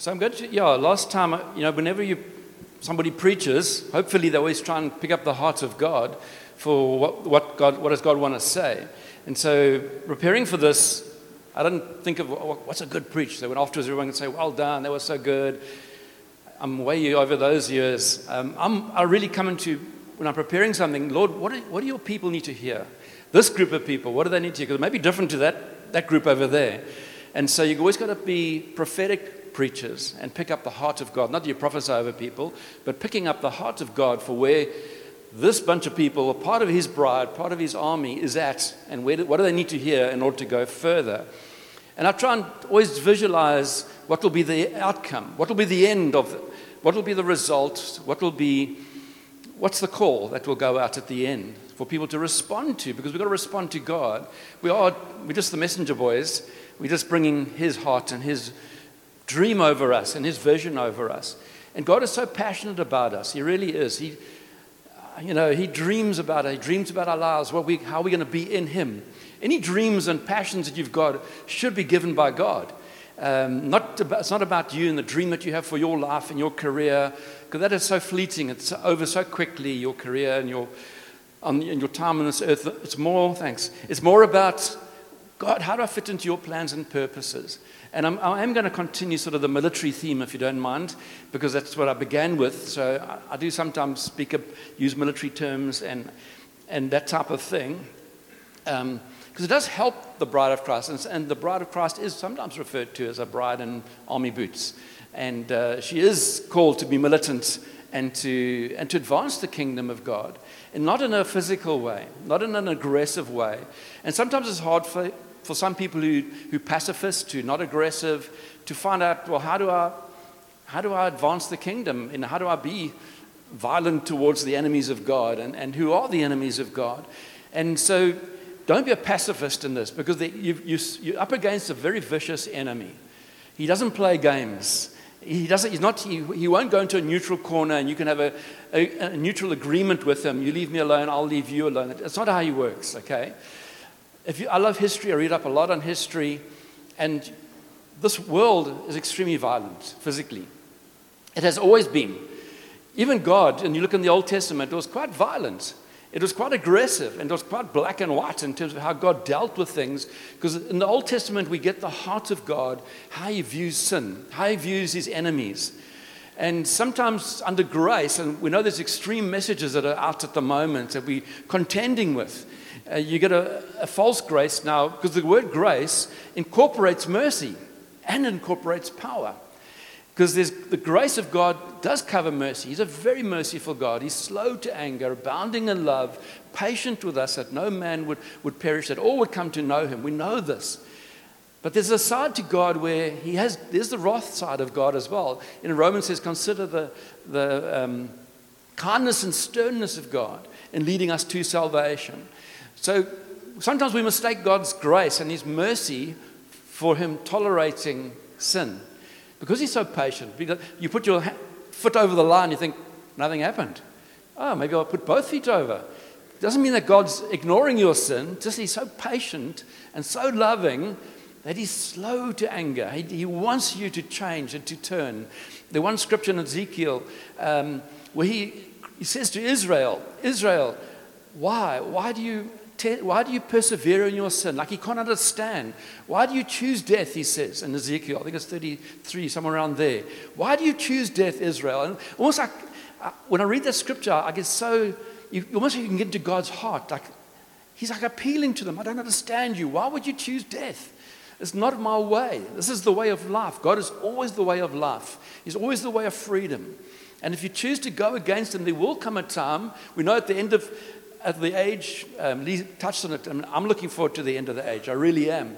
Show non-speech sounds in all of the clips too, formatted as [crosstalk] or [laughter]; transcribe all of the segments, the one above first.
So I'm going to, yeah, last time, you know, whenever you, somebody preaches, hopefully they always try and pick up the heart of God for what, what, God, what does God want to say. And so preparing for this, I didn't think of what's a good preach. So when afterwards everyone can say, well done, that was so good. I'm way over those years. Um, I'm, I really come into, when I'm preparing something, Lord, what do, what do your people need to hear? This group of people, what do they need to hear? Because it may be different to that, that group over there. And so you've always got to be prophetic preachers and pick up the heart of God. Not that you prophesy over people, but picking up the heart of God for where this bunch of people, a part of his bride, part of his army, is at, and where, what do they need to hear in order to go further. And I try and always visualize what will be the outcome, what will be the end of, what will be the result, what will be, what's the call that will go out at the end for people to respond to, because we've got to respond to God. We are, we're just the messenger boys. We're just bringing his heart and his dream over us and his vision over us. And God is so passionate about us. He really is. He, you know, he dreams about it. He dreams about our lives, what we, how we're going to be in him. Any dreams and passions that you've got should be given by God. Um, not about, it's not about you and the dream that you have for your life and your career, because that is so fleeting. It's over so quickly, your career and your, on, and your time on this earth. It's more, thanks. It's more about God, how do I fit into your plans and purposes? And I'm, I am going to continue sort of the military theme, if you don't mind, because that's what I began with. So I, I do sometimes speak, up, use military terms and, and that type of thing. Because um, it does help the bride of Christ. And, and, the bride of Christ is sometimes referred to as a bride in army boots. And uh, she is called to be militant and to, and to advance the kingdom of God. And not in a physical way, not in an aggressive way. And sometimes it's hard for, for some people who, who pacifist, who not aggressive, to find out, well, how do I, how do I advance the kingdom? And how do I be violent towards the enemies of God? And, and who are the enemies of God? And so don't be a pacifist in this because they, you, you, you're up against a very vicious enemy. He doesn't play games. He, doesn't, he's not, he, he won't go into a neutral corner and you can have a, a, a neutral agreement with him. You leave me alone, I'll leave you alone. That's not how he works, okay? If you, I love history, I read up a lot on history, and this world is extremely violent physically. It has always been. Even God, and you look in the Old Testament, it was quite violent. It was quite aggressive and it was quite black and white in terms of how God dealt with things. Because in the Old Testament, we get the heart of God, how he views sin, how he views his enemies. And sometimes under grace, and we know there's extreme messages that are out at the moment that we're contending with uh, you get a, a false grace now because the word grace incorporates mercy and incorporates power. Because the grace of God does cover mercy. He's a very merciful God. He's slow to anger, abounding in love, patient with us, that no man would, would perish, that all would come to know him. We know this. But there's a side to God where he has, there's the wrath side of God as well. In Romans says, consider the, the um, kindness and sternness of God in leading us to salvation. So sometimes we mistake God's grace and His mercy for Him tolerating sin. Because He's so patient. You put your foot over the line, you think, nothing happened. Oh, maybe I'll put both feet over. It doesn't mean that God's ignoring your sin, just He's so patient and so loving that He's slow to anger. He, he wants you to change and to turn. The one scripture in Ezekiel um, where he, he says to Israel, Israel, why? Why do you why do you persevere in your sin? Like he can't understand. Why do you choose death, he says in Ezekiel? I think it's 33, somewhere around there. Why do you choose death, Israel? And almost like uh, when I read that scripture, I get so, you, almost like you can get into God's heart. Like he's like appealing to them. I don't understand you. Why would you choose death? It's not my way. This is the way of life. God is always the way of life. He's always the way of freedom. And if you choose to go against him, there will come a time. We know at the end of at the age, um, Lee touched on it, and I'm looking forward to the end of the age. I really am.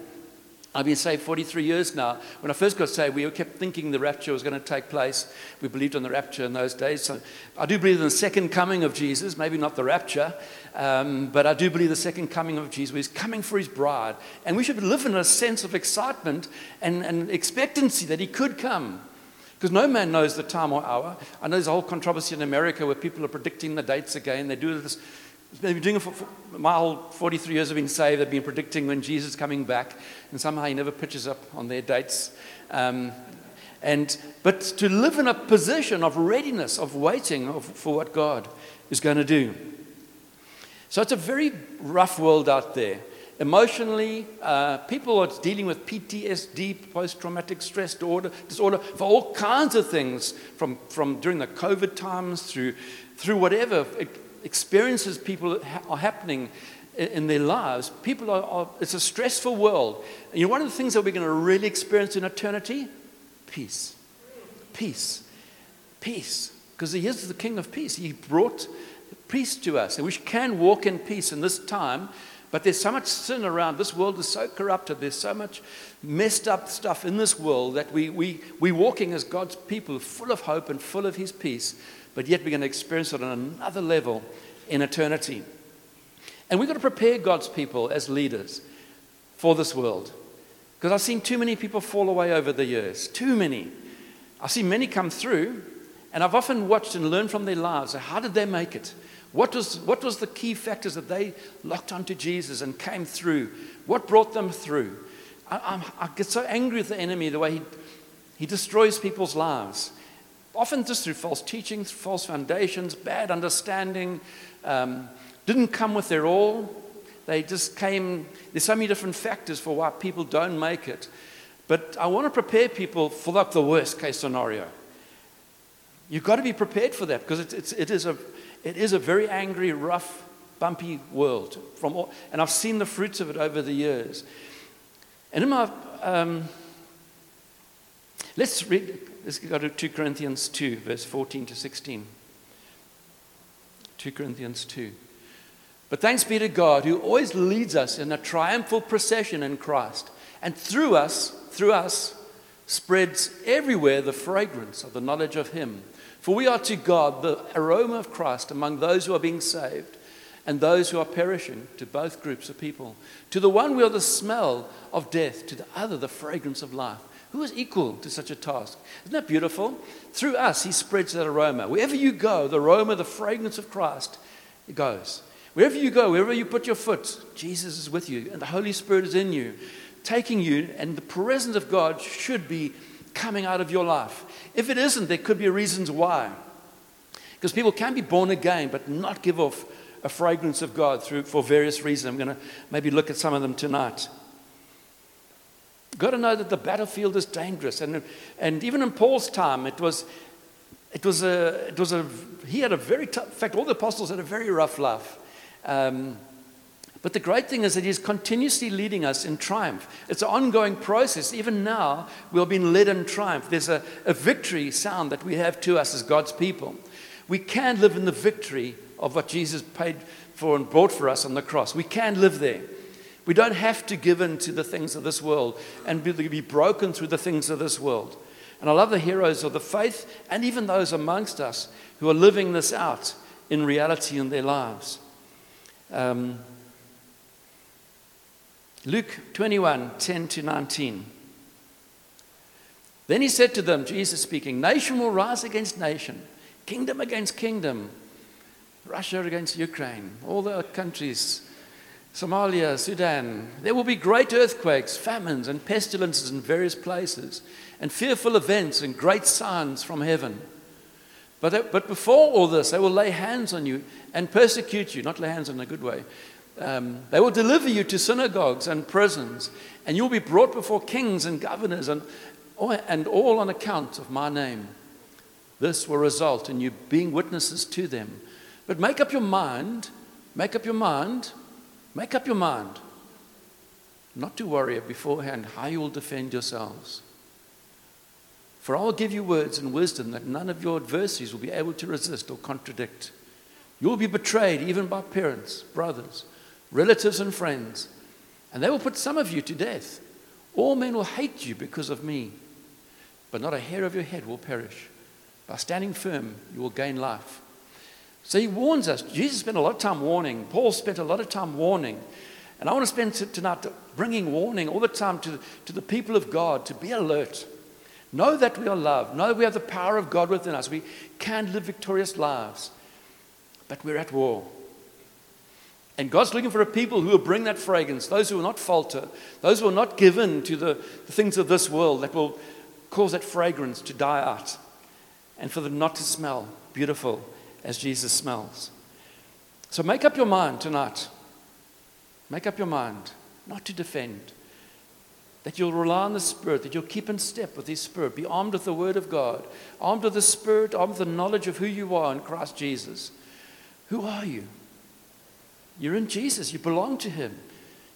I've been saved 43 years now. When I first got saved, we kept thinking the rapture was going to take place. We believed in the rapture in those days. So I do believe in the second coming of Jesus, maybe not the rapture, um, but I do believe the second coming of Jesus. He's coming for his bride. And we should live in a sense of excitement and, and expectancy that he could come. Because no man knows the time or hour. I know there's a whole controversy in America where people are predicting the dates again. They do this They've been doing it for, for my whole 43 years. I've been saved. They've been predicting when Jesus is coming back, and somehow he never pitches up on their dates. Um, And, but to live in a position of readiness, of waiting of, for what God is going to do. So it's a very rough world out there. Emotionally, uh, people are dealing with PTSD, post traumatic stress disorder, disorder, for all kinds of things, from, from during the COVID times through, through whatever experiences people are happening in their lives. People are, are, it's a stressful world. You know, one of the things that we're going to really experience in eternity? Peace. Peace. Peace. Because He is the King of peace. He brought peace to us. And we can walk in peace in this time. But there's so much sin around. This world is so corrupted. There's so much messed up stuff in this world that we, we, we're walking as God's people, full of hope and full of His peace. But yet we're going to experience it on another level in eternity. And we've got to prepare God's people as leaders for this world. Because I've seen too many people fall away over the years. Too many. I've seen many come through, and I've often watched and learned from their lives. How did they make it? What was, what was the key factors that they locked onto Jesus and came through? What brought them through? I, I, get so angry with the enemy the way he, he destroys people's lives. Often just through false teaching, false foundations, bad understanding, um, didn't come with their all. They just came. There's so many different factors for why people don't make it. But I want to prepare people for like the worst case scenario. You've got to be prepared for that because it's, it's, it, is a, it is a very angry, rough, bumpy world. From all, and I've seen the fruits of it over the years. And in my, um, let's read, let's go to 2 Corinthians 2, verse 14 to 16. 2 Corinthians 2. But thanks be to God who always leads us in a triumphal procession in Christ. And through us, through us, spreads everywhere the fragrance of the knowledge of Him. For we are to God the aroma of Christ among those who are being saved and those who are perishing, to both groups of people. To the one we are the smell of death, to the other the fragrance of life. Who is equal to such a task? Isn't that beautiful? Through us, He spreads that aroma. Wherever you go, the aroma, the fragrance of Christ, it goes. Wherever you go, wherever you put your foot, Jesus is with you, and the Holy Spirit is in you, taking you, and the presence of God should be coming out of your life. If it isn't, there could be reasons why. Because people can be born again, but not give off a fragrance of God through, for various reasons. I'm going to maybe look at some of them tonight. Got to know that the battlefield is dangerous. And, and even in Paul's time, it was, it was a, it was a, he had a very tough, in fact, all the apostles had a very rough life. Um, but the great thing is that He's continuously leading us in triumph. It's an ongoing process. Even now, we're being led in triumph. There's a, a victory sound that we have to us as God's people. We can live in the victory of what Jesus paid for and bought for us on the cross. We can live there. We don't have to give in to the things of this world and be, broken through the things of this world. And I love the heroes of the faith and even those amongst us who are living this out in reality in their lives. Um, Luke 21 10 to 19. Then he said to them, Jesus speaking, Nation will rise against nation, kingdom against kingdom, Russia against Ukraine, all the countries, Somalia, Sudan. There will be great earthquakes, famines, and pestilences in various places, and fearful events and great signs from heaven. But, but before all this, they will lay hands on you and persecute you, not lay hands in a good way. Um, they will deliver you to synagogues and prisons, and you'll be brought before kings and governors, and, and all on account of my name. This will result in you being witnesses to them. But make up your mind, make up your mind, make up your mind not to worry beforehand how you will defend yourselves. For I will give you words and wisdom that none of your adversaries will be able to resist or contradict. You will be betrayed even by parents, brothers, relatives, and friends, and they will put some of you to death. All men will hate you because of me, but not a hair of your head will perish. By standing firm, you will gain life. So he warns us. Jesus spent a lot of time warning. Paul spent a lot of time warning. And I want to spend tonight bringing warning all the time to, to the people of God to be alert Know that we are loved. Know that we have the power of God within us. We can live victorious lives. But we're at war. And God's looking for a people who will bring that fragrance, those who will not falter, those who will not give in to the, the things of this world that will cause that fragrance to die out and for them not to smell beautiful as Jesus smells. So make up your mind tonight. Make up your mind not to defend, that you'll rely on the Spirit, that you'll keep in step with His Spirit, be armed with the Word of God, armed with the Spirit, armed with the knowledge of who you are in Christ Jesus. Who are you? You're in Jesus, you belong to Him.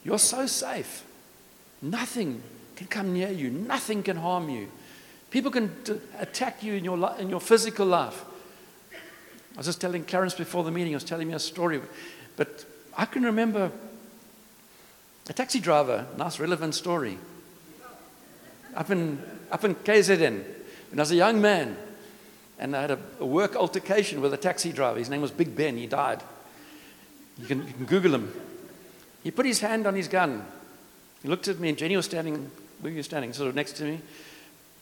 You're so safe. Nothing can come near you, nothing can harm you. People can attack you in your, in your physical life. I was just telling Clarence before the meeting, he was telling me a story, but I can remember a taxi driver, nice relevant story, up in, up in KZN when I was a young man. And I had a, a work altercation with a taxi driver. His name was Big Ben. He died. You can, you can Google him. He put his hand on his gun. He looked at me, and Jenny was standing, where were you standing? Sort of next to me.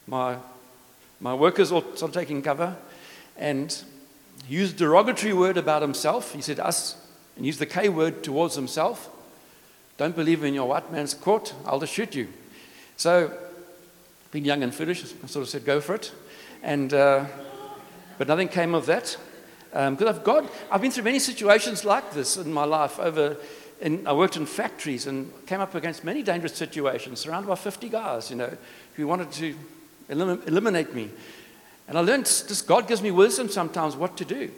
My, my workers all of taking cover. And he used a derogatory word about himself. He said, us, and used the K word towards himself. Don't believe in your white man's court, I'll just shoot you. So, being young and foolish, I sort of said, go for it. And, uh, but nothing came of that. Because um, I've, got, I've been through many situations like this in my life. Over, in, I worked in factories and came up against many dangerous situations, surrounded by 50 guys, you know, who wanted to elim- eliminate me. And I learned just God gives me wisdom sometimes what to do.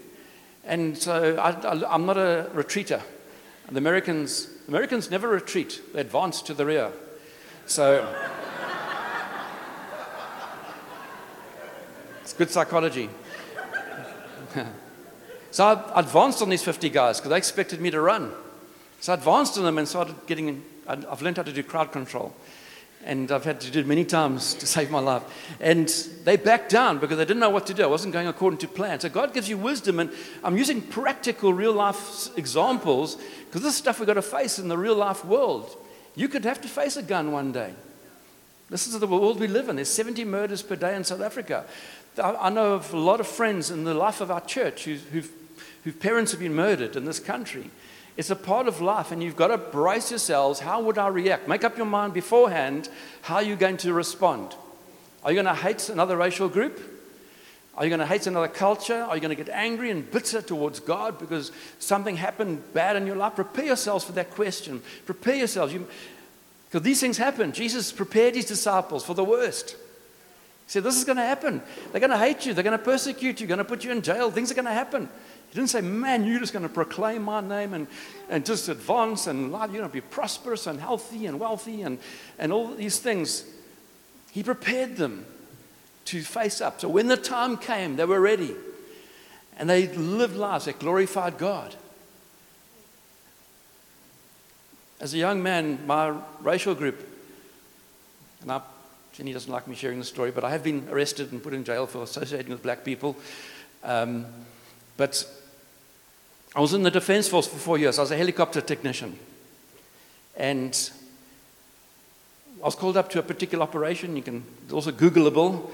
And so I, am not a retreater. The Americans, Americans never retreat, they advance to the rear. So it's good psychology. [laughs] so I advanced on these 50 guys because they expected me to run. So I advanced on them and started getting, I've learned how to do crowd control and I've had to do it many times to save my life. And they backed down because they didn't know what to do. I wasn't going according to plan. So God gives you wisdom, and I'm using practical, real life examples because this is stuff we've got to face in the real life world. You could have to face a gun one day. This is the world we live in. There's 70 murders per day in South Africa. I know of a lot of friends in the life of our church whose, whose parents have been murdered in this country. It's a part of life, and you've got to brace yourselves. How would I react? Make up your mind beforehand how you're going to respond. Are you going to hate another racial group? Are you going to hate another culture? Are you going to get angry and bitter towards God because something happened bad in your life? Prepare yourselves for that question. Prepare yourselves. You, because these things happen. Jesus prepared his disciples for the worst. He said, This is going to happen. They're going to hate you. They're going to persecute you. They're going to put you in jail. Things are going to happen. He didn't say, man, you're just going to proclaim my name and, and just advance and you're going to be prosperous and healthy and wealthy and, and all these things. He prepared them to face up. So when the time came, they were ready. And they lived lives that glorified God. As a young man, my racial group, and I, Jenny doesn't like me sharing the story, but I have been arrested and put in jail for associating with black people. Um, but I was in the Defense Force for four years. I was a helicopter technician. And I was called up to a particular operation. You can, also Googleable.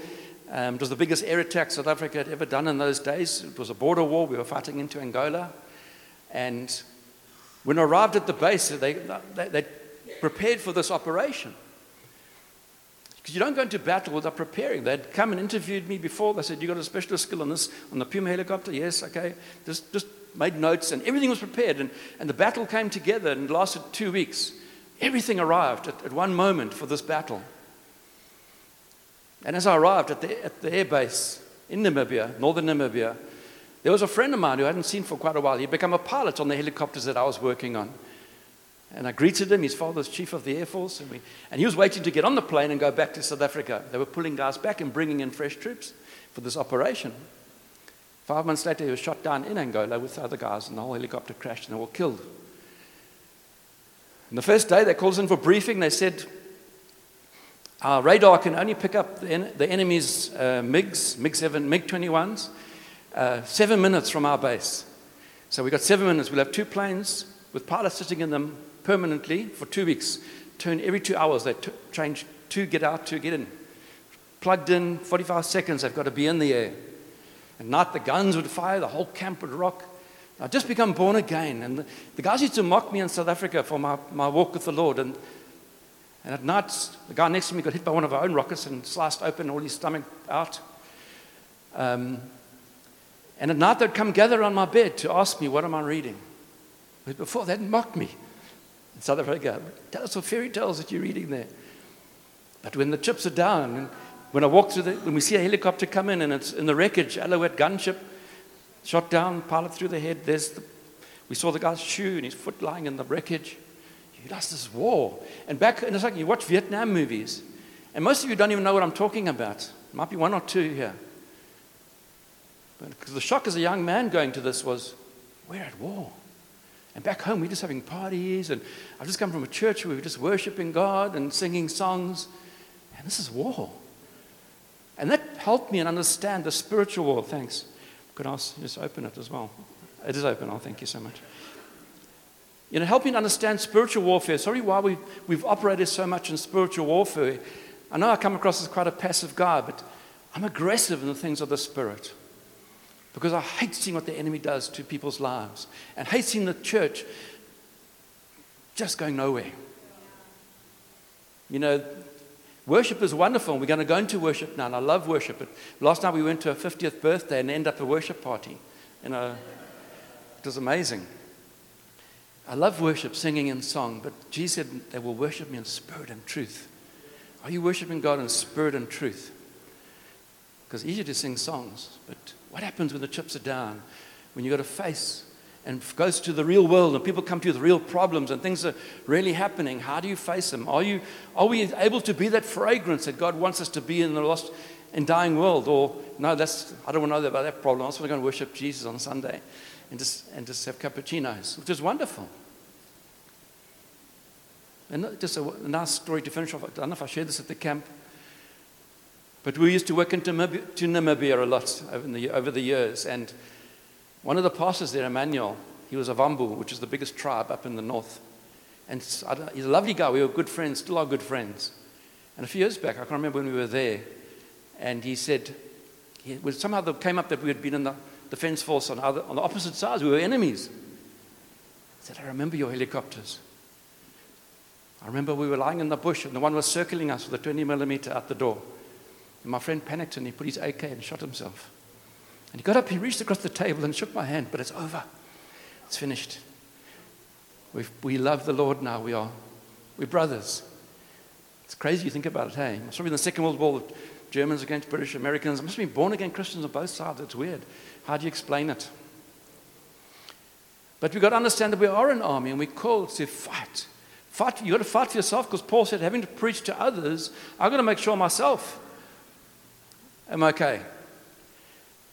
Um, it was the biggest air attack South Africa had ever done in those days. It was a border war. We were fighting into Angola. And when I arrived at the base, they, they, they prepared for this operation. Because you don't go into battle without preparing. They'd come and interviewed me before. They said, You got a specialist skill on this, on the Puma helicopter? Yes, okay. Just, just made notes, and everything was prepared. And, and the battle came together and lasted two weeks. Everything arrived at, at one moment for this battle. And as I arrived at the, at the air base in Namibia, northern Namibia, there was a friend of mine who I hadn't seen for quite a while. He'd become a pilot on the helicopters that I was working on. And I greeted him. His father's chief of the Air Force. And, we, and he was waiting to get on the plane and go back to South Africa. They were pulling guys back and bringing in fresh troops for this operation. Five months later, he was shot down in Angola with other guys, and the whole helicopter crashed and they were killed. And the first day, they called us in for briefing. They said, Our radar can only pick up the, en- the enemy's uh, MiGs, MiG 7, MiG 21s, uh, seven minutes from our base. So we got seven minutes. We'll have two planes with pilots sitting in them permanently for two weeks. Turn every two hours, they t- change two get out, two get in. Plugged in, 45 seconds, they've got to be in the air. At night, the guns would fire, the whole camp would rock. I'd just become born again. And the, the guys used to mock me in South Africa for my, my walk with the Lord. And And at night, the guy next to me got hit by one of our own rockets and sliced open all his stomach out. Um, and at night, they'd come gather on my bed to ask me, What am I reading? But before, they'd mock me in South Africa. Tell us what fairy tales that you're reading there. But when the chips are down, and when I walk through the, when we see a helicopter come in and it's in the wreckage, Alouette gunship, shot down, pilot through the head, there's the, we saw the guy's shoe and his foot lying in the wreckage. You lost this war. And back, in a second, you watch Vietnam movies, and most of you don't even know what I'm talking about. Might be one or two here. But because the shock as a young man going to this was, we're at war. And back home, we're just having parties, and I've just come from a church where we're just worshiping God and singing songs. And this is war. And that helped me and understand the spiritual war. Thanks. Could I just open it as well? It is open. Oh, thank you so much. You know, helping to understand spiritual warfare. Sorry why we've, we've operated so much in spiritual warfare. I know I come across as quite a passive guy, but I'm aggressive in the things of the Spirit. Because I hate seeing what the enemy does to people's lives and hate seeing the church just going nowhere. You know, worship is wonderful. We're going to go into worship now, and I love worship. But last night we went to a 50th birthday and ended up a worship party. You uh, know, it was amazing. I love worship, singing and song, but Jesus said they will worship me in spirit and truth. Are you worshiping God in spirit and truth? Because it's easy to sing songs, but what happens when the chips are down? When you've got to face and goes to the real world and people come to you with real problems and things are really happening. How do you face them? Are, you, are we able to be that fragrance that God wants us to be in the lost and dying world? Or, no, that's, I don't want to know about that problem. I just want to go and worship Jesus on Sunday and just, and just have cappuccinos, which is wonderful. And just a nice story to finish off. I don't know if I shared this at the camp. But we used to work in Namibia, to Namibia a lot over the, over the years. And one of the pastors there, Emmanuel, he was a Vambu, which is the biggest tribe up in the north. And he's a lovely guy. We were good friends, still are good friends. And a few years back, I can't remember when we were there, and he said, he, somehow there came up that we had been in the defense force on, other, on the opposite sides. We were enemies. He said, I remember your helicopters. I remember we were lying in the bush, and the one was circling us with a 20 millimeter out the door. And my friend panicked and he put his AK and shot himself. And he got up, he reached across the table and shook my hand, but it's over. It's finished. we we love the Lord now. We are we're brothers. It's crazy you think about it, hey? Must have been the Second World War, Germans against British, Americans. Must have been born again Christians on both sides. It's weird. How do you explain it? But we've got to understand that we are an army and we're called to fight. Fight, you've got to fight for yourself because Paul said, having to preach to others, I've got to make sure myself am okay.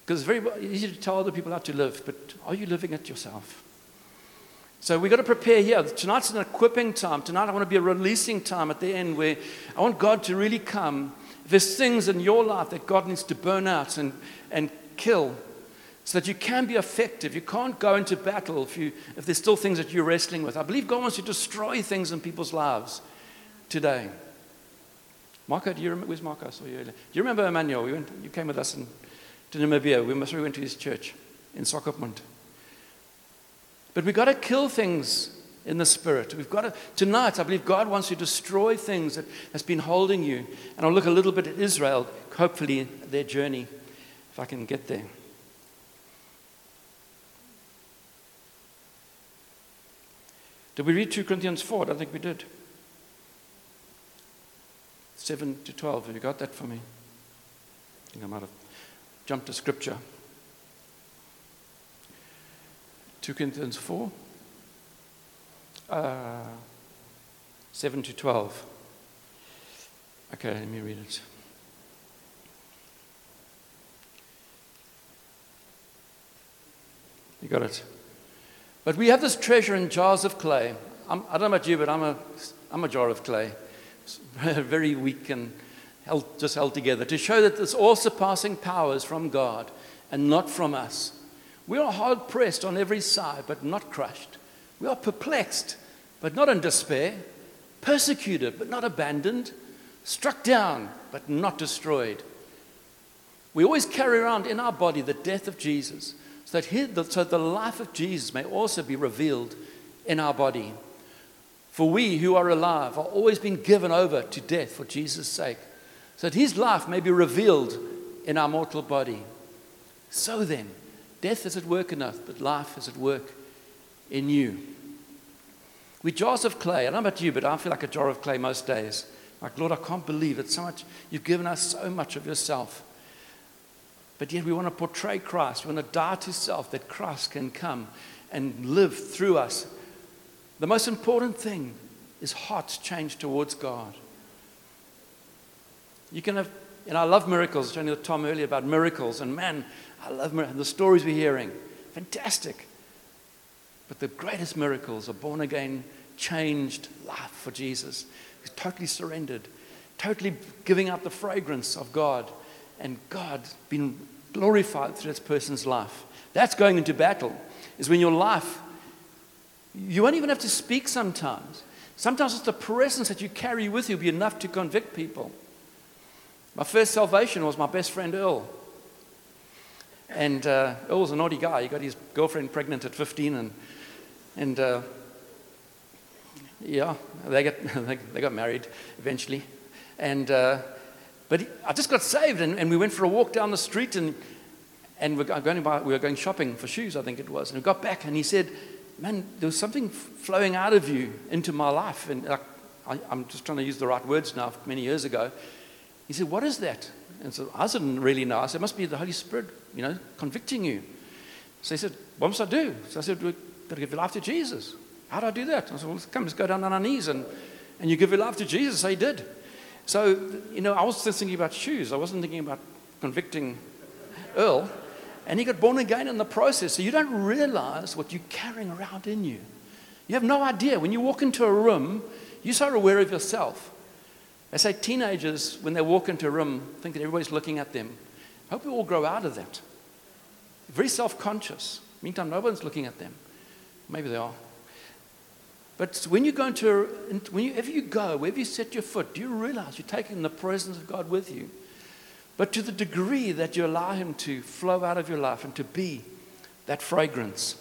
Because it's very easy to tell other people how to live, but are you living it yourself? So we've got to prepare here. Tonight's an equipping time. Tonight I want to be a releasing time at the end where I want God to really come. If there's things in your life that God needs to burn out and, and kill so that you can be effective. You can't go into battle if, you, if there's still things that you're wrestling with. I believe God wants to destroy things in people's lives today. Marco, do you remember? Where's Marco? I saw you earlier. Do you remember Emmanuel? We went, you came with us in, to Namibia. We must we went to his church in Swakopmund. But we've got to kill things in the spirit. We've got to, tonight, I believe God wants to destroy things that has been holding you. And I'll look a little bit at Israel, hopefully their journey, if I can get there. Did we read 2 Corinthians 4? I don't think we did. 7 to 12. Have you got that for me? I think I might have jumped to scripture. 2 Corinthians 4, uh, 7 to 12. Okay, let me read it. You got it? But we have this treasure in jars of clay. I'm, I do not know about you, but I'm a, I'm a jar of clay. [laughs] very weak and held, just held together, to show that this all surpassing power is from God and not from us. We are hard pressed on every side, but not crushed. We are perplexed, but not in despair, persecuted, but not abandoned, struck down, but not destroyed. We always carry around in our body the death of Jesus, so that, so the life of Jesus may also be revealed in our body. For we who are alive are always being given over to death for Jesus' sake, so that his life may be revealed in our mortal body. So then, death is at work in us, but life is at work in you. We're jars of clay. I don't know about you, but I feel like a jar of clay most days. Like, Lord, I can't believe it. So much, you've given us so much of yourself. But yet we want to portray Christ. We want to die to self that Christ can come and live through us. The most important thing is hearts changed towards God. You can have, and I love miracles. I was telling Tom earlier about miracles, and man, I love the stories we're hearing. Fantastic. But the greatest miracles are born again, changed life for Jesus, who's totally surrendered, totally giving up the fragrance of God, and God being glorified through this person's life. That's going into battle, is when your life, you won't even have to speak sometimes. Sometimes it's the presence that you carry with you will be enough to convict people. My first salvation was my best friend Earl. And uh, Earl was a naughty guy. He got his girlfriend pregnant at 15 and and uh, yeah, they got, [laughs] they got married eventually. And, uh, but I just got saved, and, and we went for a walk down the street, and, and we, were going by, we were going shopping for shoes, I think it was. And we got back, and he said, Man, there was something flowing out of you into my life. And I, I, I'm just trying to use the right words now, many years ago. He said, What is that? And so I didn't really know. I said, It must be the Holy Spirit, you know, convicting you. So he said, What must I do? So I said, "We've got to give your life to Jesus. How do I do that? I said, well, come, let's go down on our knees and, and you give your life to Jesus. So he did. So, you know, I was just thinking about shoes. I wasn't thinking about convicting Earl. And he got born again in the process. So you don't realize what you're carrying around in you. You have no idea. When you walk into a room, you're so aware of yourself. They say teenagers, when they walk into a room, think that everybody's looking at them. I hope we all grow out of that. Very self conscious. Meantime, no one's looking at them. Maybe they are. But when you go into, whenever you go, wherever you set your foot, do you realize you're taking the presence of God with you? But to the degree that you allow Him to flow out of your life and to be that fragrance.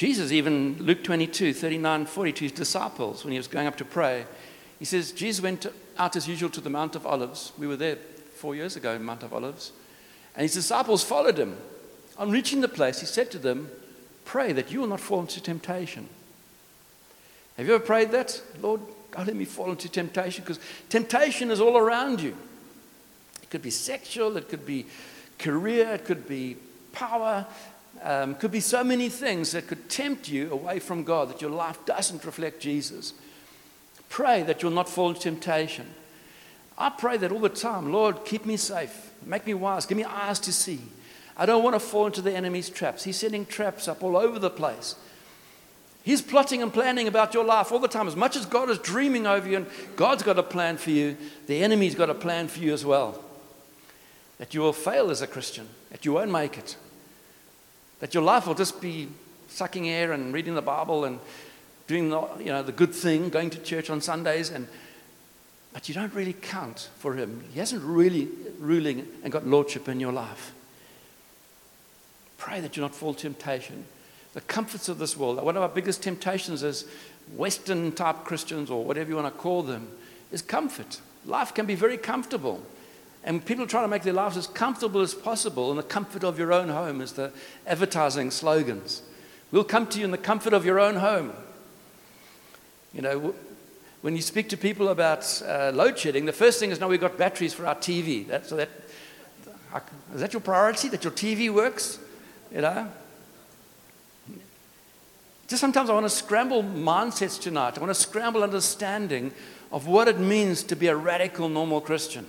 Jesus, even Luke 22, 39, 40, to his disciples when he was going up to pray, he says, Jesus went out as usual to the Mount of Olives. We were there four years ago Mount of Olives. And his disciples followed him. On reaching the place, he said to them, Pray that you will not fall into temptation. Have you ever prayed that? Lord, don't let me fall into temptation because temptation is all around you. It could be sexual, it could be career, it could be power, um, could be so many things that could tempt you away from God, that your life doesn't reflect Jesus. Pray that you'll not fall into temptation. I pray that all the time. Lord, keep me safe. Make me wise. Give me eyes to see. I don't want to fall into the enemy's traps. He's setting traps up all over the place. He's plotting and planning about your life all the time. As much as God is dreaming over you and God's got a plan for you, the enemy's got a plan for you as well. That you will fail as a Christian, that you won't make it, that your life will just be sucking air and reading the Bible and doing the, you know, the good thing, going to church on Sundays, and, but you don't really count for Him. He hasn't really ruling and got lordship in your life. Pray that you not fall to temptation. The comforts of this world, one of our biggest temptations as Western type Christians or whatever you want to call them, is comfort. Life can be very comfortable. And people try to make their lives as comfortable as possible in the comfort of your own home, as the advertising slogans. We'll come to you in the comfort of your own home. You know, when you speak to people about uh, load shedding, the first thing is, no, we've got batteries for our TV. That, so that, is that your priority, that your TV works? You know? Just sometimes I want to scramble mindsets tonight. I want to scramble understanding of what it means to be a radical, normal Christian.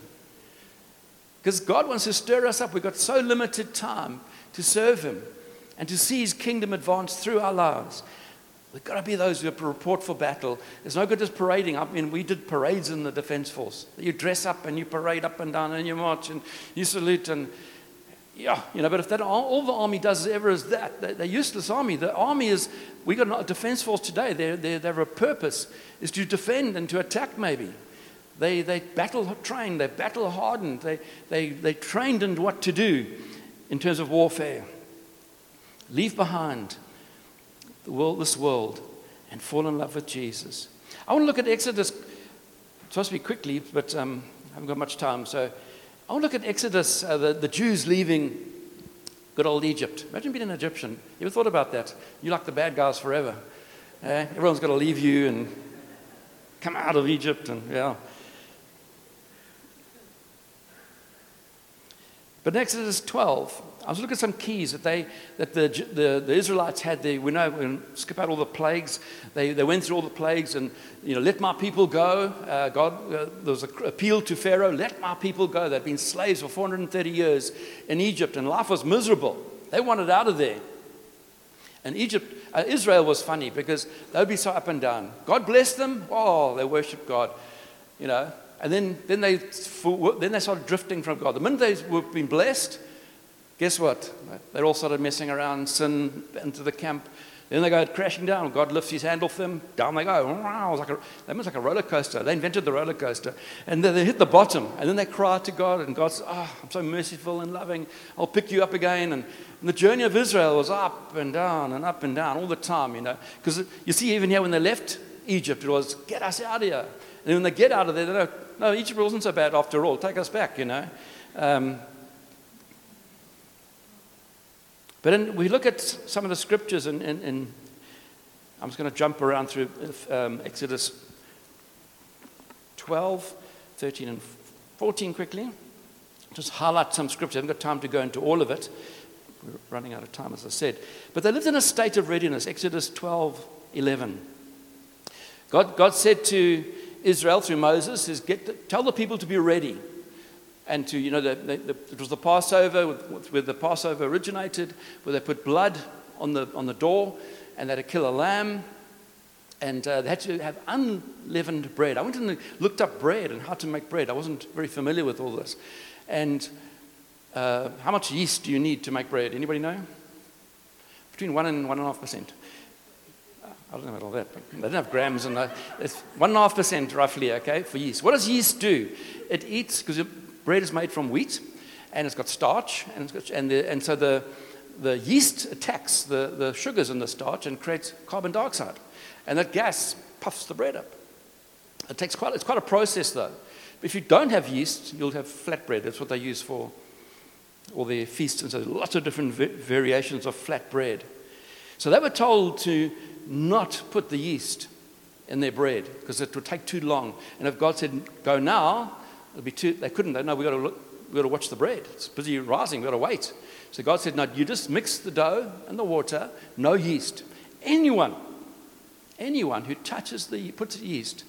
Because God wants to stir us up. We've got so limited time to serve Him and to see His kingdom advance through our lives. We've got to be those who report for battle. It's no good just parading. I mean, we did parades in the Defense Force. You dress up and you parade up and down and you march and you salute and yeah, you know, but if that all the army does ever is that, they're useless army. The army is, we got a defense force today. They have a purpose is to defend and to attack maybe. They, they battle trained, they battle hardened, they, they, they trained in what to do in terms of warfare. Leave behind the world, this world and fall in love with Jesus. I want to look at Exodus. It's supposed to be quickly, but um, I haven't got much time. So I want to look at Exodus, uh, the, the Jews leaving good old Egypt. Imagine being an Egyptian. You ever thought about that? You're like the bad guys forever. Eh? Everyone's got to leave you and come out of Egypt, and yeah. But in Exodus 12, I was looking at some keys that, they, that the, the, the Israelites had. We know, we skip out all the plagues. They, they went through all the plagues and, you know, let my people go. Uh, God, uh, there was an appeal to Pharaoh, let my people go. They'd been slaves for 430 years in Egypt and life was miserable. They wanted out of there. And Egypt, uh, Israel was funny because they'd be so up and down. God blessed them. Oh, they worshiped God, you know. And then, then, they, then they started drifting from God. The minute they were being blessed, guess what? They all started messing around, sin into the camp. Then they go crashing down. God lifts his hand off them. Down they go. It was like a, that was like a roller coaster. They invented the roller coaster. And then they hit the bottom. And then they cry to God. And God says, Oh, ah, I'm so merciful and loving. I'll pick you up again. And, and the journey of Israel was up and down and up and down all the time, you know. Because you see, even here when they left Egypt, it was, Get us out of here. And when they get out of there, they don't no, Egypt wasn't so bad after all. Take us back, you know. Um, but then we look at some of the scriptures, and, I'm just going to jump around through um, Exodus 12, 13, and 14 quickly. Just highlight some scripture. I haven't got time to go into all of it. We're running out of time, as I said. But they lived in a state of readiness. Exodus 12, 11. God, God said to Israel through Moses is get the, tell the people to be ready. And to, you know, the, the, it was the Passover, with, where the Passover originated, where they put blood on the, on the door and they had to kill a lamb and uh, they had to have unleavened bread. I went and looked up bread and how to make bread. I wasn't very familiar with all this. And uh, how much yeast do you need to make bread? Anybody know? Between 1 and 1.5%. I don't know about all that, but they don't have grams and uh, it's one and a half percent roughly, okay, for yeast. What does yeast do? It eats because bread is made from wheat, and it's got starch, and, got, and, the, and so the the yeast attacks the, the sugars in the starch and creates carbon dioxide, and that gas puffs the bread up. It takes quite it's quite a process though. If you don't have yeast, you'll have flat bread. That's what they use for all their feasts, and so lots of different variations of flat bread. So they were told to not put the yeast in their bread because it would take too long. And if God said, go now, it'll be too, they couldn't. They know we've got to, look, we've got to watch the bread. It's busy rising, we've got to wait. So God said, no, you just mix the dough and the water, no yeast. Anyone, anyone who touches the, puts the yeast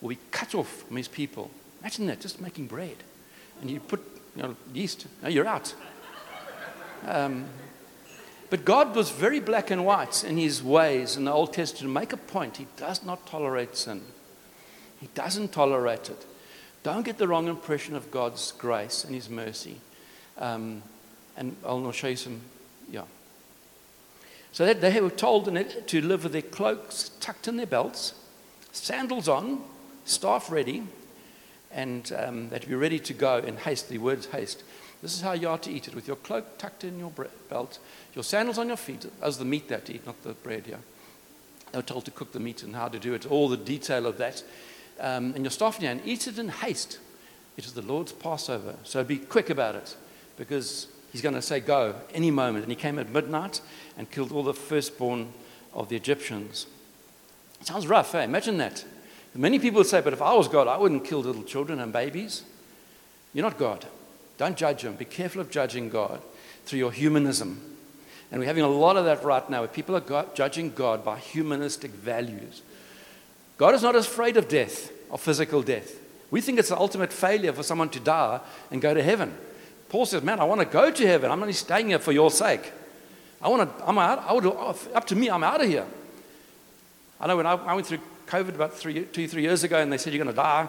will be cut off from his people. Imagine that, just making bread. And you put you know, yeast, no, you're out. Um, but God was very black and white in his ways in the Old Testament make a point. He does not tolerate sin, he doesn't tolerate it. Don't get the wrong impression of God's grace and his mercy. Um, and I'll show you some, yeah. So that they were told to live with their cloaks tucked in their belts, sandals on, staff ready, and um, they to be ready to go in haste. The word haste. This is how you are to eat it with your cloak tucked in your belt, your sandals on your feet, as the meat that to eat, not the bread here. They were told to cook the meat and how to do it, all the detail of that. Um, and your staff in your hand, eat it in haste. It is the Lord's Passover. So be quick about it because he's going to say go any moment. And he came at midnight and killed all the firstborn of the Egyptians. It sounds rough, eh? Imagine that. Many people would say, but if I was God, I wouldn't kill little children and babies. You're not God. Don't judge him. Be careful of judging God through your humanism. And we're having a lot of that right now where people are judging God by humanistic values. God is not afraid of death, of physical death. We think it's the ultimate failure for someone to die and go to heaven. Paul says, Man, I want to go to heaven. I'm only staying here for your sake. I want to, I'm out, I would, oh, up to me, I'm out of here. I know when I, I went through COVID about three, two, three years ago and they said, You're going to die.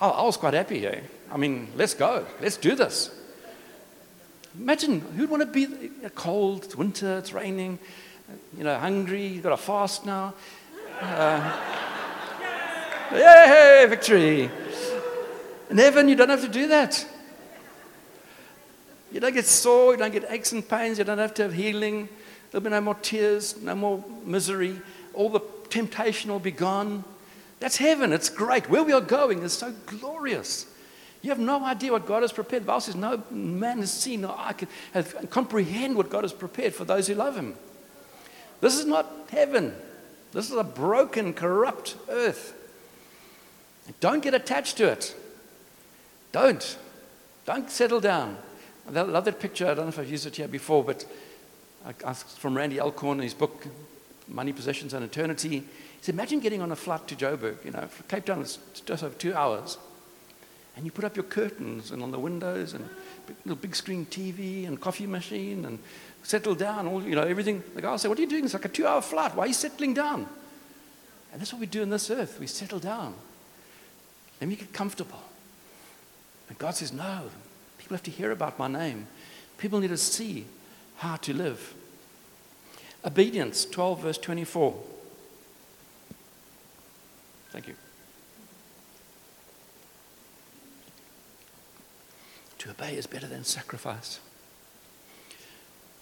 I, I was quite happy. Eh? I mean, let's go. Let's do this. Imagine who'd want to be cold, it's winter, it's raining, you know, hungry, you've got a fast now. Uh, [laughs] yay, victory. In heaven, you don't have to do that. You don't get sore, you don't get aches and pains, you don't have to have healing. There'll be no more tears, no more misery. All the temptation will be gone. That's heaven. It's great. Where we are going is so glorious. You have no idea what God has prepared. The Bible says, No man has seen, no eye can have, comprehend what God has prepared for those who love Him. This is not heaven. This is a broken, corrupt earth. Don't get attached to it. Don't. Don't settle down. I love that picture. I don't know if I've used it here before, but it's from Randy Alcorn in his book, Money, Possessions, and Eternity. Said, Imagine getting on a flight to Joburg. You know, Cape Town is just over two hours. And you put up your curtains and on the windows and little big screen TV and coffee machine and settle down, all, you know, everything. The guy say, What are you doing? It's like a two hour flight. Why are you settling down? And that's what we do on this earth. We settle down. Let me get comfortable. And God says, No, people have to hear about my name. People need to see how to live. Obedience, 12, verse 24. Thank you. To obey is better than sacrifice.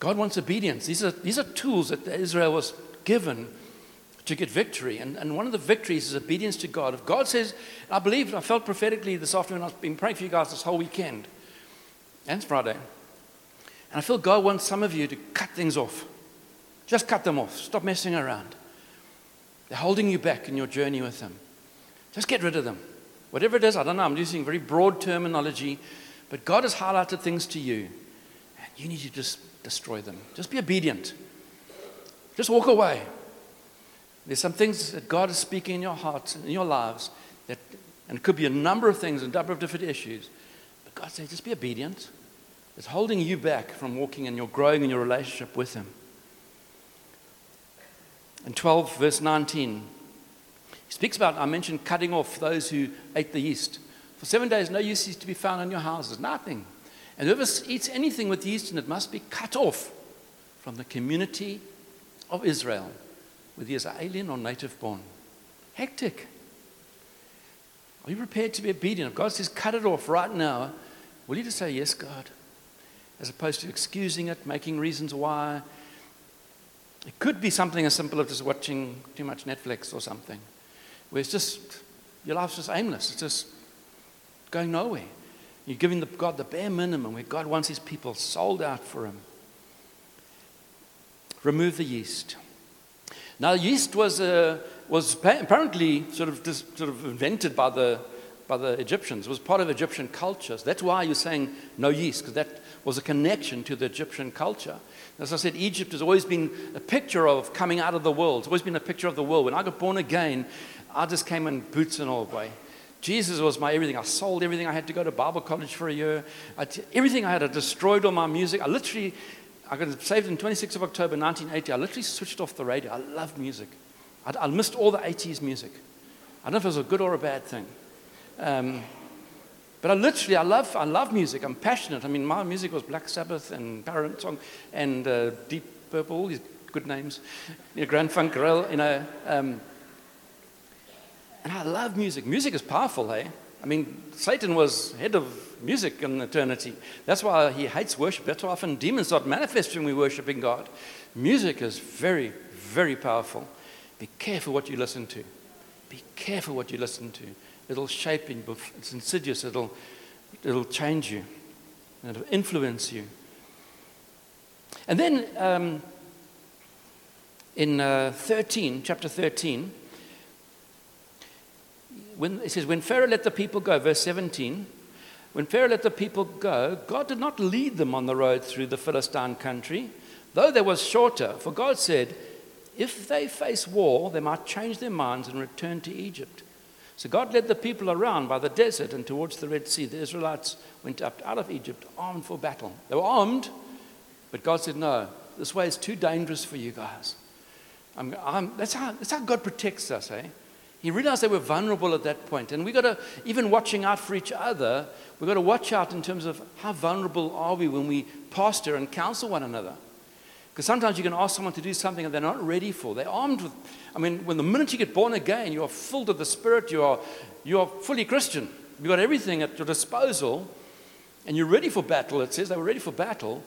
God wants obedience. These are, these are tools that Israel was given to get victory. And, and one of the victories is obedience to God. If God says, I believe, I felt prophetically this afternoon, I've been praying for you guys this whole weekend, and it's Friday. And I feel God wants some of you to cut things off. Just cut them off. Stop messing around. They're holding you back in your journey with Him. Just get rid of them. Whatever it is, I don't know, I'm using very broad terminology, but God has highlighted things to you, and you need to just destroy them. Just be obedient. Just walk away. There's some things that God is speaking in your hearts, and in your lives, that, and it could be a number of things, a number of different issues. But God says, just be obedient. It's holding you back from walking and you're growing in your relationship with Him. In 12, verse 19, speaks about, I mentioned cutting off those who ate the yeast. For seven days, no yeast is to be found in your houses, nothing. And whoever eats anything with yeast in it must be cut off from the community of Israel, whether he is alien or native born. Hectic. Are you prepared to be obedient? If God says, cut it off right now, will you just say, Yes, God? As opposed to excusing it, making reasons why. It could be something as simple as just watching too much Netflix or something, where it's just, your life's just aimless. It's just going nowhere. You're giving the, God the bare minimum where God wants his people sold out for him. Remove the yeast. Now, yeast was, uh, was apparently sort of, sort of invented by the, by the Egyptians. It was part of Egyptian culture. So that's why you're saying no yeast, because that was a connection to the Egyptian culture. As I said, Egypt has always been a picture of coming out of the world. It's always been a picture of the world. When I got born again, I just came in boots and all the way. Jesus was my everything. I sold everything. I had to go to Bible college for a year. everything I had, I destroyed all my music. I literally, I got saved in 26th of October 1980. I literally switched off the radio. I loved music. I, I missed all the 80s music. I don't know if it was a good or a bad thing. Um, but I literally, I love, I love music. I'm passionate. I mean, my music was Black Sabbath and Parent Song and uh, Deep Purple, all these good names. You know, Grand Funk Rail, you know. Um, and I love music. Music is powerful, hey? I mean, Satan was head of music in eternity. That's why he hates worship. That's why often demons start manifesting when we're worshiping God. Music is very, very powerful. Be careful what you listen to. Be careful what you listen to. It'll shape you. It's insidious. It'll, it'll change you. It'll influence you. And then um, in uh, 13, chapter 13, when it says, when Pharaoh let the people go, verse 17, when Pharaoh let the people go, God did not lead them on the road through the Philistine country, though there was shorter. For God said, if they face war, they might change their minds and return to Egypt. So God led the people around by the desert and towards the Red Sea. The Israelites went up out of Egypt armed for battle. They were armed, but God said, No, this way is too dangerous for you guys. I'm, I'm, that's, how, that's how God protects us, eh? He realized they were vulnerable at that point. And we've got to, even watching out for each other, we've got to watch out in terms of how vulnerable are we when we pastor and counsel one another. Because sometimes you can ask someone to do something and they're not ready for. They're armed with, I mean, when the minute you get born again, you are filled with the Spirit, you are, you are fully Christian. You've got everything at your disposal, and you're ready for battle. It says they were ready for battle,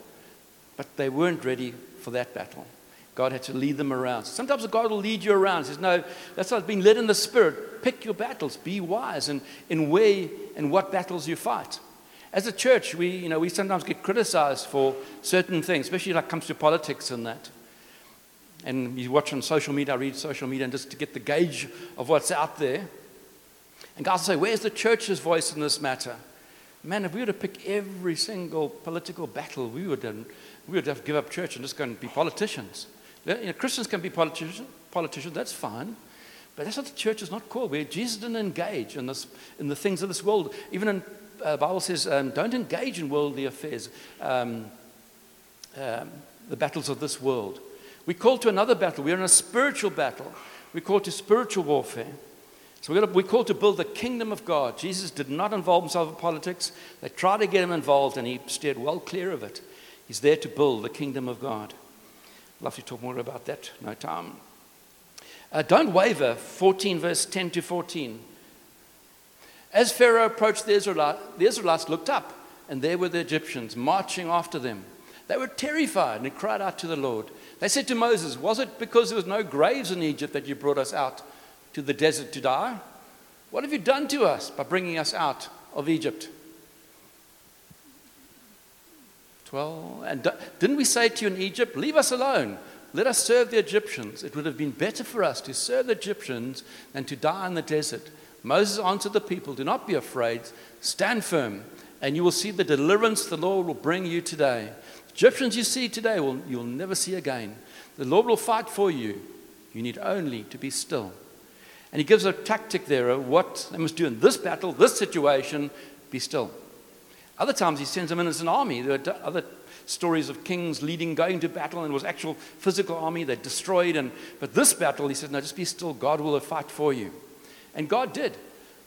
but they weren't ready for that battle. God had to lead them around. Sometimes God will lead you around. He says, No, that's not being led in the Spirit. Pick your battles. Be wise in, in where and what battles you fight. As a church, we, you know, we sometimes get criticized for certain things, especially when it comes to politics and that. And you watch on social media, I read social media, and just to get the gauge of what's out there. And God will say, Where's the church's voice in this matter? Man, if we were to pick every single political battle, we would, we would have to give up church and just go and be politicians. You know, Christians can be politicians, politicians, that's fine. But that's what the church is not called. Where Jesus didn't engage in, this, in the things of this world. Even in uh, Bible says, um, don't engage in worldly affairs, um, um, the battles of this world. We call to another battle. We're in a spiritual battle. We call to spiritual warfare. So we're, we call to build the kingdom of God. Jesus did not involve himself in politics. They tried to get him involved, and he steered well clear of it. He's there to build the kingdom of God. Love to talk more about that. No time. Uh, don't waver. 14, verse 10 to 14. As Pharaoh approached the, Israelites, the Israelites looked up, and there were the Egyptians marching after them. They were terrified and cried out to the Lord. They said to Moses, Was it because there was no graves in Egypt that you brought us out to the desert to die? What have you done to us by bringing us out of Egypt? 12. And didn't we say to you in Egypt, Leave us alone? Let us serve the Egyptians. It would have been better for us to serve the Egyptians than to die in the desert. Moses answered the people, Do not be afraid, stand firm, and you will see the deliverance the Lord will bring you today. Egyptians you see today, will, you'll never see again. The Lord will fight for you. You need only to be still. And he gives a tactic there of what they must do in this battle, this situation be still. Other times he sends them in as an army. There are other stories of kings leading, going to battle, and it was actual physical army. They destroyed. And, but this battle, he said, no, just be still. God will fight for you. And God did.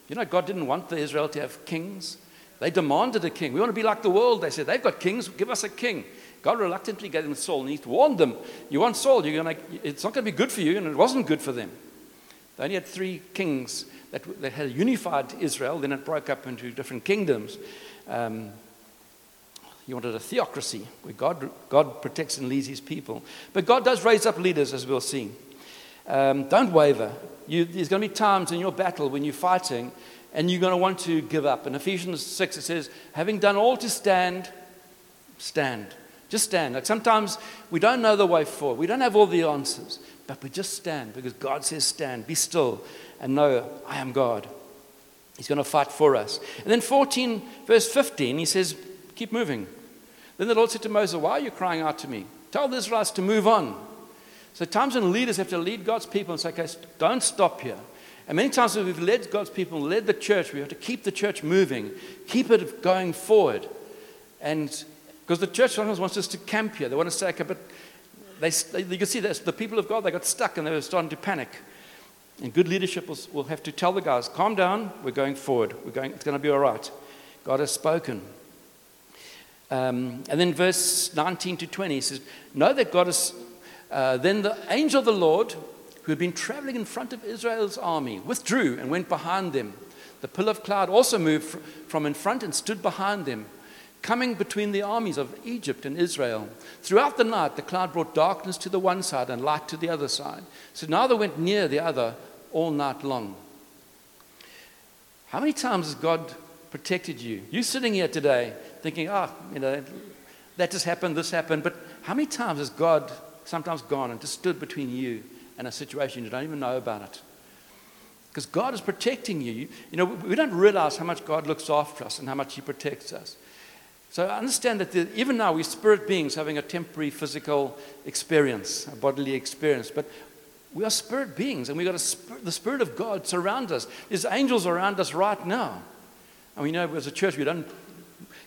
You know, God didn't want the Israel to have kings. They demanded a king. We want to be like the world. They said, they've got kings, give us a king. God reluctantly gave them Saul, and he warned them, you want Saul, you're gonna, it's not going to be good for you, and it wasn't good for them. They only had three kings that, that had unified Israel, then it broke up into different kingdoms. Um, he wanted a theocracy where God, God protects and leads his people. But God does raise up leaders, as we'll see. Um, don't waver. You, there's going to be times in your battle when you're fighting and you're going to want to give up. In Ephesians 6, it says, having done all to stand, stand. Just stand. Like sometimes we don't know the way forward, we don't have all the answers, but we just stand because God says, stand, be still, and know I am God. He's going to fight for us. And then 14, verse 15, he says, keep moving. Then the Lord said to Moses, Why are you crying out to me? Tell the Israelites to move on. So, times when leaders have to lead God's people and say, okay, don't stop here. And many times when we've led God's people, and led the church, we have to keep the church moving, keep it going forward. And because the church sometimes wants us to camp here, they want to say, okay, but they, you can see this, the people of God, they got stuck and they were starting to panic. And good leadership will, will have to tell the guys, calm down, we're going forward, we're going, it's going to be all right. God has spoken. Um, and then verse 19 to 20 he says, Know that God is uh, then the angel of the Lord, who had been traveling in front of Israel's army, withdrew and went behind them. The pillar of cloud also moved from in front and stood behind them, coming between the armies of Egypt and Israel. Throughout the night, the cloud brought darkness to the one side and light to the other side. So neither went near the other all night long. How many times has God protected you? You sitting here today thinking, ah, oh, you know, that just happened, this happened. But how many times has God sometimes gone and just stood between you and a situation you don't even know about it. Because God is protecting you. You know, we don't realize how much God looks after us and how much He protects us. So understand that the, even now we're spirit beings having a temporary physical experience, a bodily experience, but we are spirit beings and we've got the Spirit of God surround us. There's angels around us right now. And we know as a church we don't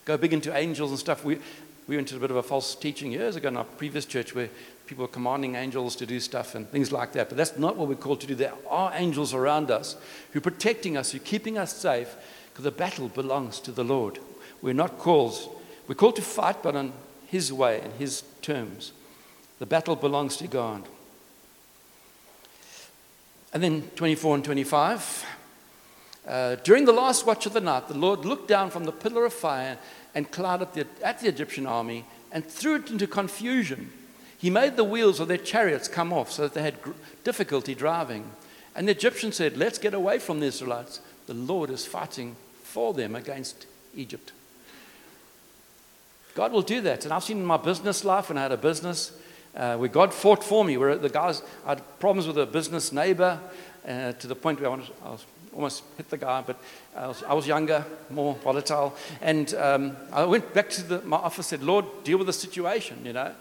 go big into angels and stuff. We, we went to a bit of a false teaching years ago in our previous church where people were commanding angels to do stuff and things like that. But that's not what we're called to do. There are angels around us who are protecting us, who are keeping us safe, because the battle belongs to the Lord. We're not called, we're called to fight, but on His way and His terms. The battle belongs to God. And then 24 and 25. Uh, during the last watch of the night, the Lord looked down from the pillar of fire and cloud at the, at the Egyptian army and threw it into confusion He made the wheels of their chariots come off so that they had difficulty driving. And the Egyptians said, Let's get away from the Israelites. The Lord is fighting for them against Egypt. God will do that. And I've seen in my business life when I had a business uh, where God fought for me, where the guys, I had problems with a business neighbor uh, to the point where I, wanted, I was almost hit the guy, but I was, I was younger, more volatile. And um, I went back to the, my office and said, Lord, deal with the situation, you know.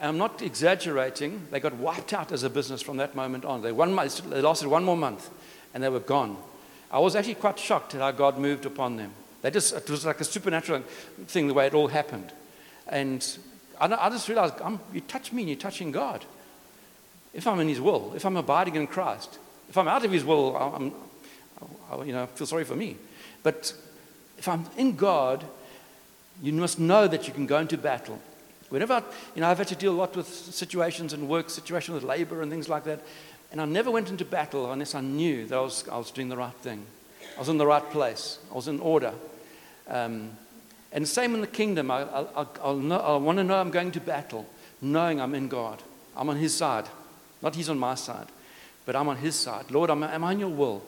And I'm not exaggerating. They got wiped out as a business from that moment on. They, one they lasted one more month and they were gone. I was actually quite shocked at how God moved upon them. They just, it was like a supernatural thing, the way it all happened. And I, I just realized I'm, you touch me and you're touching God. If I'm in His will, if I'm abiding in Christ, if I'm out of His will, I'm, I, you know, feel sorry for me. But if I'm in God, you must know that you can go into battle. Whenever, I, you know, I've had to deal a lot with situations and work, situations with labor and things like that. And I never went into battle unless I knew that I was, I was doing the right thing. I was in the right place. I was in order. Um, and same in the kingdom. I, I, I want to know I'm going to battle, knowing I'm in God. I'm on His side. Not He's on my side, but I'm on His side. Lord, I'm, am I in your will?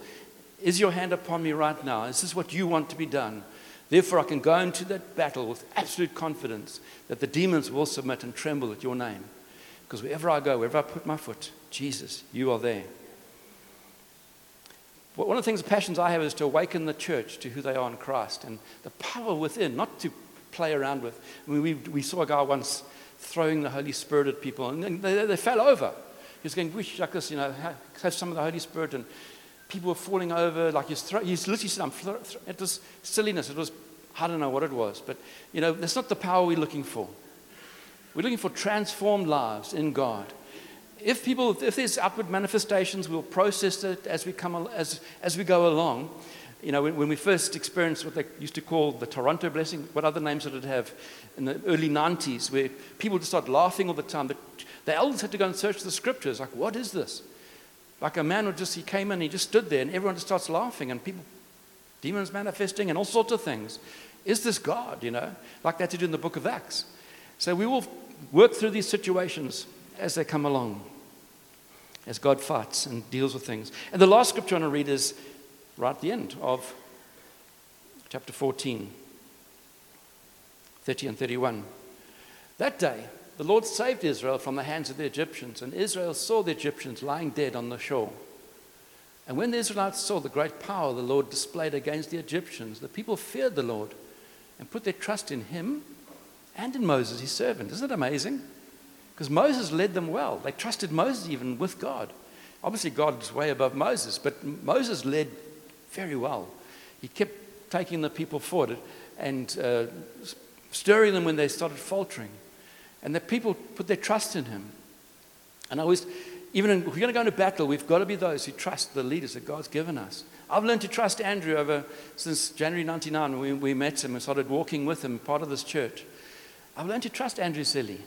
Is your hand upon me right now? Is this what you want to be done? Therefore, I can go into that battle with absolute confidence that the demons will submit and tremble at your name. Because wherever I go, wherever I put my foot, Jesus, you are there. One of the things, the passions I have is to awaken the church to who they are in Christ and the power within, not to play around with. I mean, we, we saw a guy once throwing the Holy Spirit at people, and they, they fell over. He was going, wish like this, you know, have some of the Holy Spirit, and people were falling over, like he's, he's literally said, I'm throw. it was silliness. It was, I don't know what it was, but, you know, that's not the power we're looking for. We're looking for transformed lives in God. If people, if there's upward manifestations, we'll process it as we come, as, as we go along. You know, when, when we first experienced what they used to call the Toronto blessing, what other names did it have in the early 90s, where people just start laughing all the time. The, the elders had to go and search the scriptures, like, what is this? Like a man would just, he came in, he just stood there, and everyone just starts laughing, and people, demons manifesting, and all sorts of things. Is this God, you know? Like that to do in the book of Acts. So we will work through these situations as they come along, as God fights and deals with things. And the last scripture I want to read is right at the end of chapter 14, 30 and 31. That day, the Lord saved Israel from the hands of the Egyptians, and Israel saw the Egyptians lying dead on the shore. And when the Israelites saw the great power the Lord displayed against the Egyptians, the people feared the Lord and put their trust in him and in Moses, his servant. Isn't it amazing? Because Moses led them well. They trusted Moses even with God. Obviously, God's way above Moses, but Moses led very well. He kept taking the people forward and uh, stirring them when they started faltering. And the people put their trust in him. And I always, even in, if we're going to go into battle, we've got to be those who trust the leaders that God's given us. I've learned to trust Andrew over since January 99 when we, we met him and started walking with him, part of this church. I've learned to trust Andrew Selley.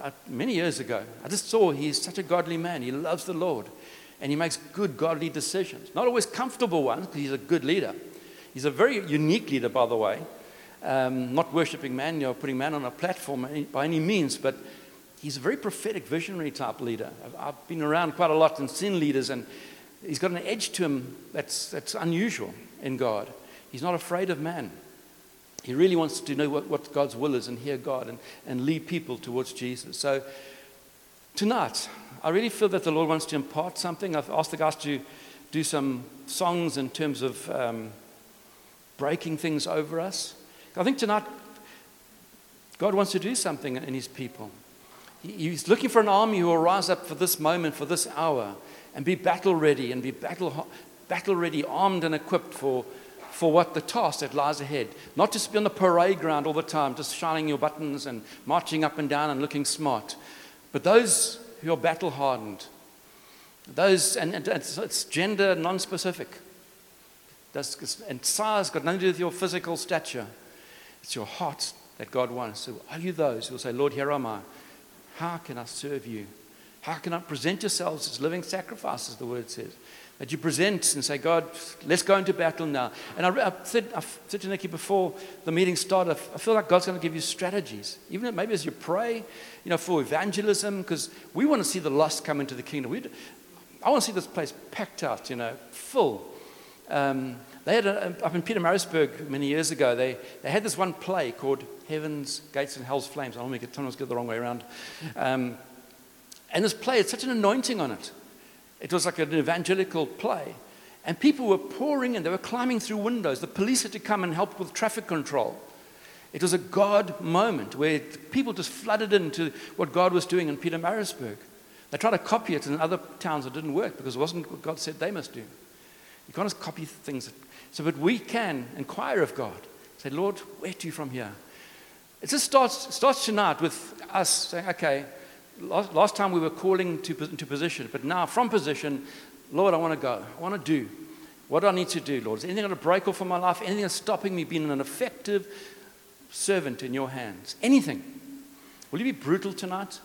Uh, many years ago, I just saw he's such a godly man. He loves the Lord and he makes good godly decisions. Not always comfortable ones because he's a good leader. He's a very unique leader, by the way. Um, not worshiping man, know, putting man on a platform by any means, but he's a very prophetic, visionary type leader. I've, I've been around quite a lot and seen leaders, and he's got an edge to him that's, that's unusual in God. He's not afraid of man. He really wants to know what, what God's will is and hear God and, and lead people towards Jesus. So tonight, I really feel that the Lord wants to impart something. I've asked the guys to do some songs in terms of um, breaking things over us. I think tonight, God wants to do something in His people. He's looking for an army who will rise up for this moment, for this hour, and be battle ready and be battle, battle ready, armed and equipped for for what the task that lies ahead. Not just be on the parade ground all the time, just shining your buttons and marching up and down and looking smart. But those who are battle hardened, those, and, and it's, it's, gender non specific. And size got nothing to do with your physical stature. It's your heart that God wants. So, are you those who will say, Lord, here am I? How can I serve you? How can I present yourselves as living sacrifices, the word says? That you present and say, God, let's go into battle now. And I, I, said, I said to Nikki before the meeting started, I feel like God's going to give you strategies. Even maybe as you pray, you know, for evangelism, because we want to see the lost come into the kingdom. We, I want to see this place packed out, you know, full. Um, they had a, up in Pietermaritzburg many years ago, they, they had this one play called Heaven's Gates and Hell's Flames. I to get, sometimes get the wrong way around. Um, and this play had such an anointing on it. It was like an evangelical play. And people were pouring in, they were climbing through windows. The police had to come and help with traffic control. It was a God moment where people just flooded into what God was doing in Pietermaritzburg. They tried to copy it in other towns, it didn't work because it wasn't what God said they must do. You can't just copy things. So, but we can inquire of God. Say, Lord, where to from here? It just starts, starts tonight with us saying, okay, last, last time we were calling to, to position, but now from position, Lord, I want to go. I want to do. What do I need to do, Lord? Is anything going to break off in my life? Anything that's stopping me being an effective servant in your hands? Anything? Will you be brutal tonight?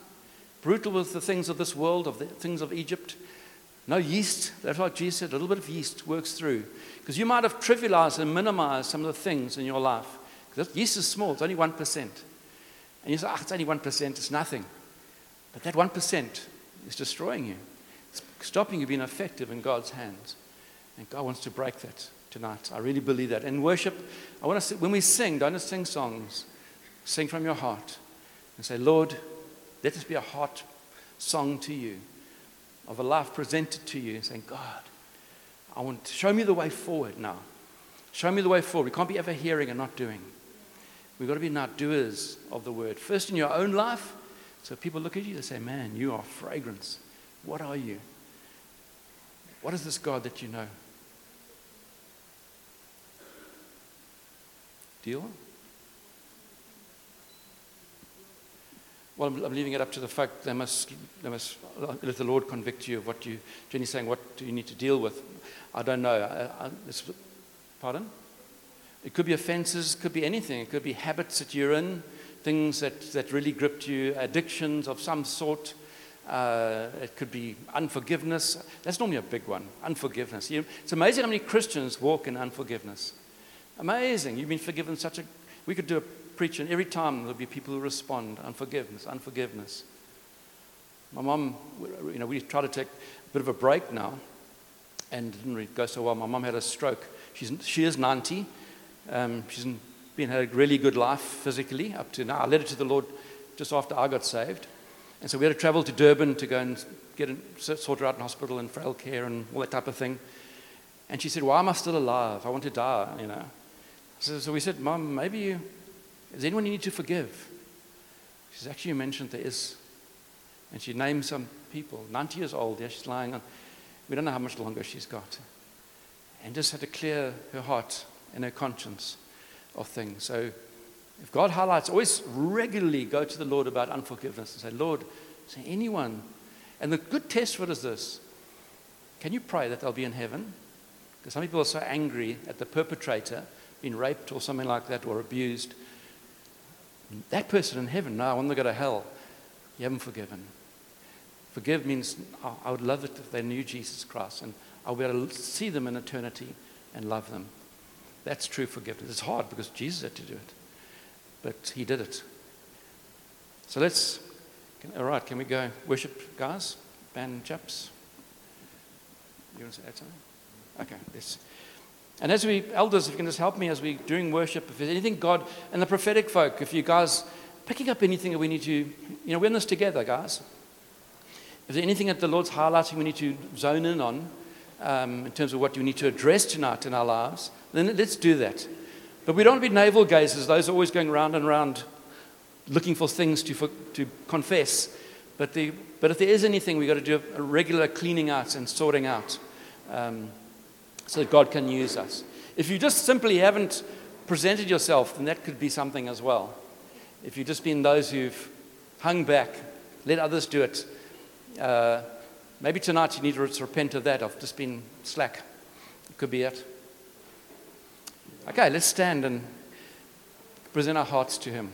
Brutal with the things of this world, of the things of Egypt? No yeast. That's what Jesus said. A little bit of yeast works through. Because you might have trivialized and minimized some of the things in your life. Because yeast is small, it's only 1%. And you say, ah, it's only 1%, it's nothing. But that 1% is destroying you, it's stopping you being effective in God's hands. And God wants to break that tonight. I really believe that. In worship, I want to, when we sing, don't just sing songs, sing from your heart and say, Lord, let this be a heart song to you of a life presented to you, saying, God, I want to show me the way forward now. Show me the way forward. We can't be ever hearing and not doing. We've got to be now doers of the word. First in your own life, so people look at you, they say, Man, you are fragrance. What are you? What is this God that you know? Deal? Well, I'm, leaving it up to the fact they must, they must let the Lord convict you of what you. Jenny's saying, what do you need to deal with? I don't know. I, I, pardon? It could be offenses, it could be anything. It could be habits that you're in things that, that really gripped you, addictions of some sort. Uh, it could be unforgiveness. That's normally a big one, unforgiveness. You, it's amazing how many Christians walk in unforgiveness. Amazing. You've been forgiven such a. We could do a preach, and every time there'll be people who respond unforgiveness, unforgiveness. My mom, you know, we try to take a bit of a break now, and it didn't really go so well. My mom had a stroke. She's, she is 90. Um, she's in been had a really good life physically up to now. I led her to the Lord just after I got saved. And so we had to travel to Durban to go and get in, sort her out in hospital and frail care and all that type of thing. And she said, Why am I still alive? I want to die, you know. So, so we said, Mom, maybe you, is anyone you need to forgive? She says, Actually, you mentioned there is. And she named some people, 90 years old, yeah, she's lying on. We don't know how much longer she's got. And just had to clear her heart and her conscience of things. So if God highlights, always regularly go to the Lord about unforgiveness and say, Lord, is there anyone? And the good test for it is this can you pray that they'll be in heaven? Because some people are so angry at the perpetrator being raped or something like that or abused. That person in heaven, no, I want to go to hell. You haven't forgiven. Forgive means I would love it if they knew Jesus Christ and I'll be able to see them in eternity and love them. That's true forgiveness. It's hard because Jesus had to do it, but he did it. So let's, can, all right, can we go worship, guys? Band chaps? You want to say something? Okay, let's. And as we, elders, if you can just help me as we're doing worship, if there's anything God, and the prophetic folk, if you guys picking up anything that we need to, you know, we're in this together, guys. If there's anything that the Lord's highlighting we need to zone in on um, in terms of what you need to address tonight in our lives, then let's do that. But we don't be navel gazers, those always going round and round looking for things to, for, to confess. But, the, but if there is anything, we've got to do a regular cleaning out and sorting out um, so that God can use us. If you just simply haven't presented yourself, then that could be something as well. If you've just been those who've hung back, let others do it. Uh, maybe tonight you need to repent of that, of just being slack. It could be it. Okay, let's stand and present our hearts to Him.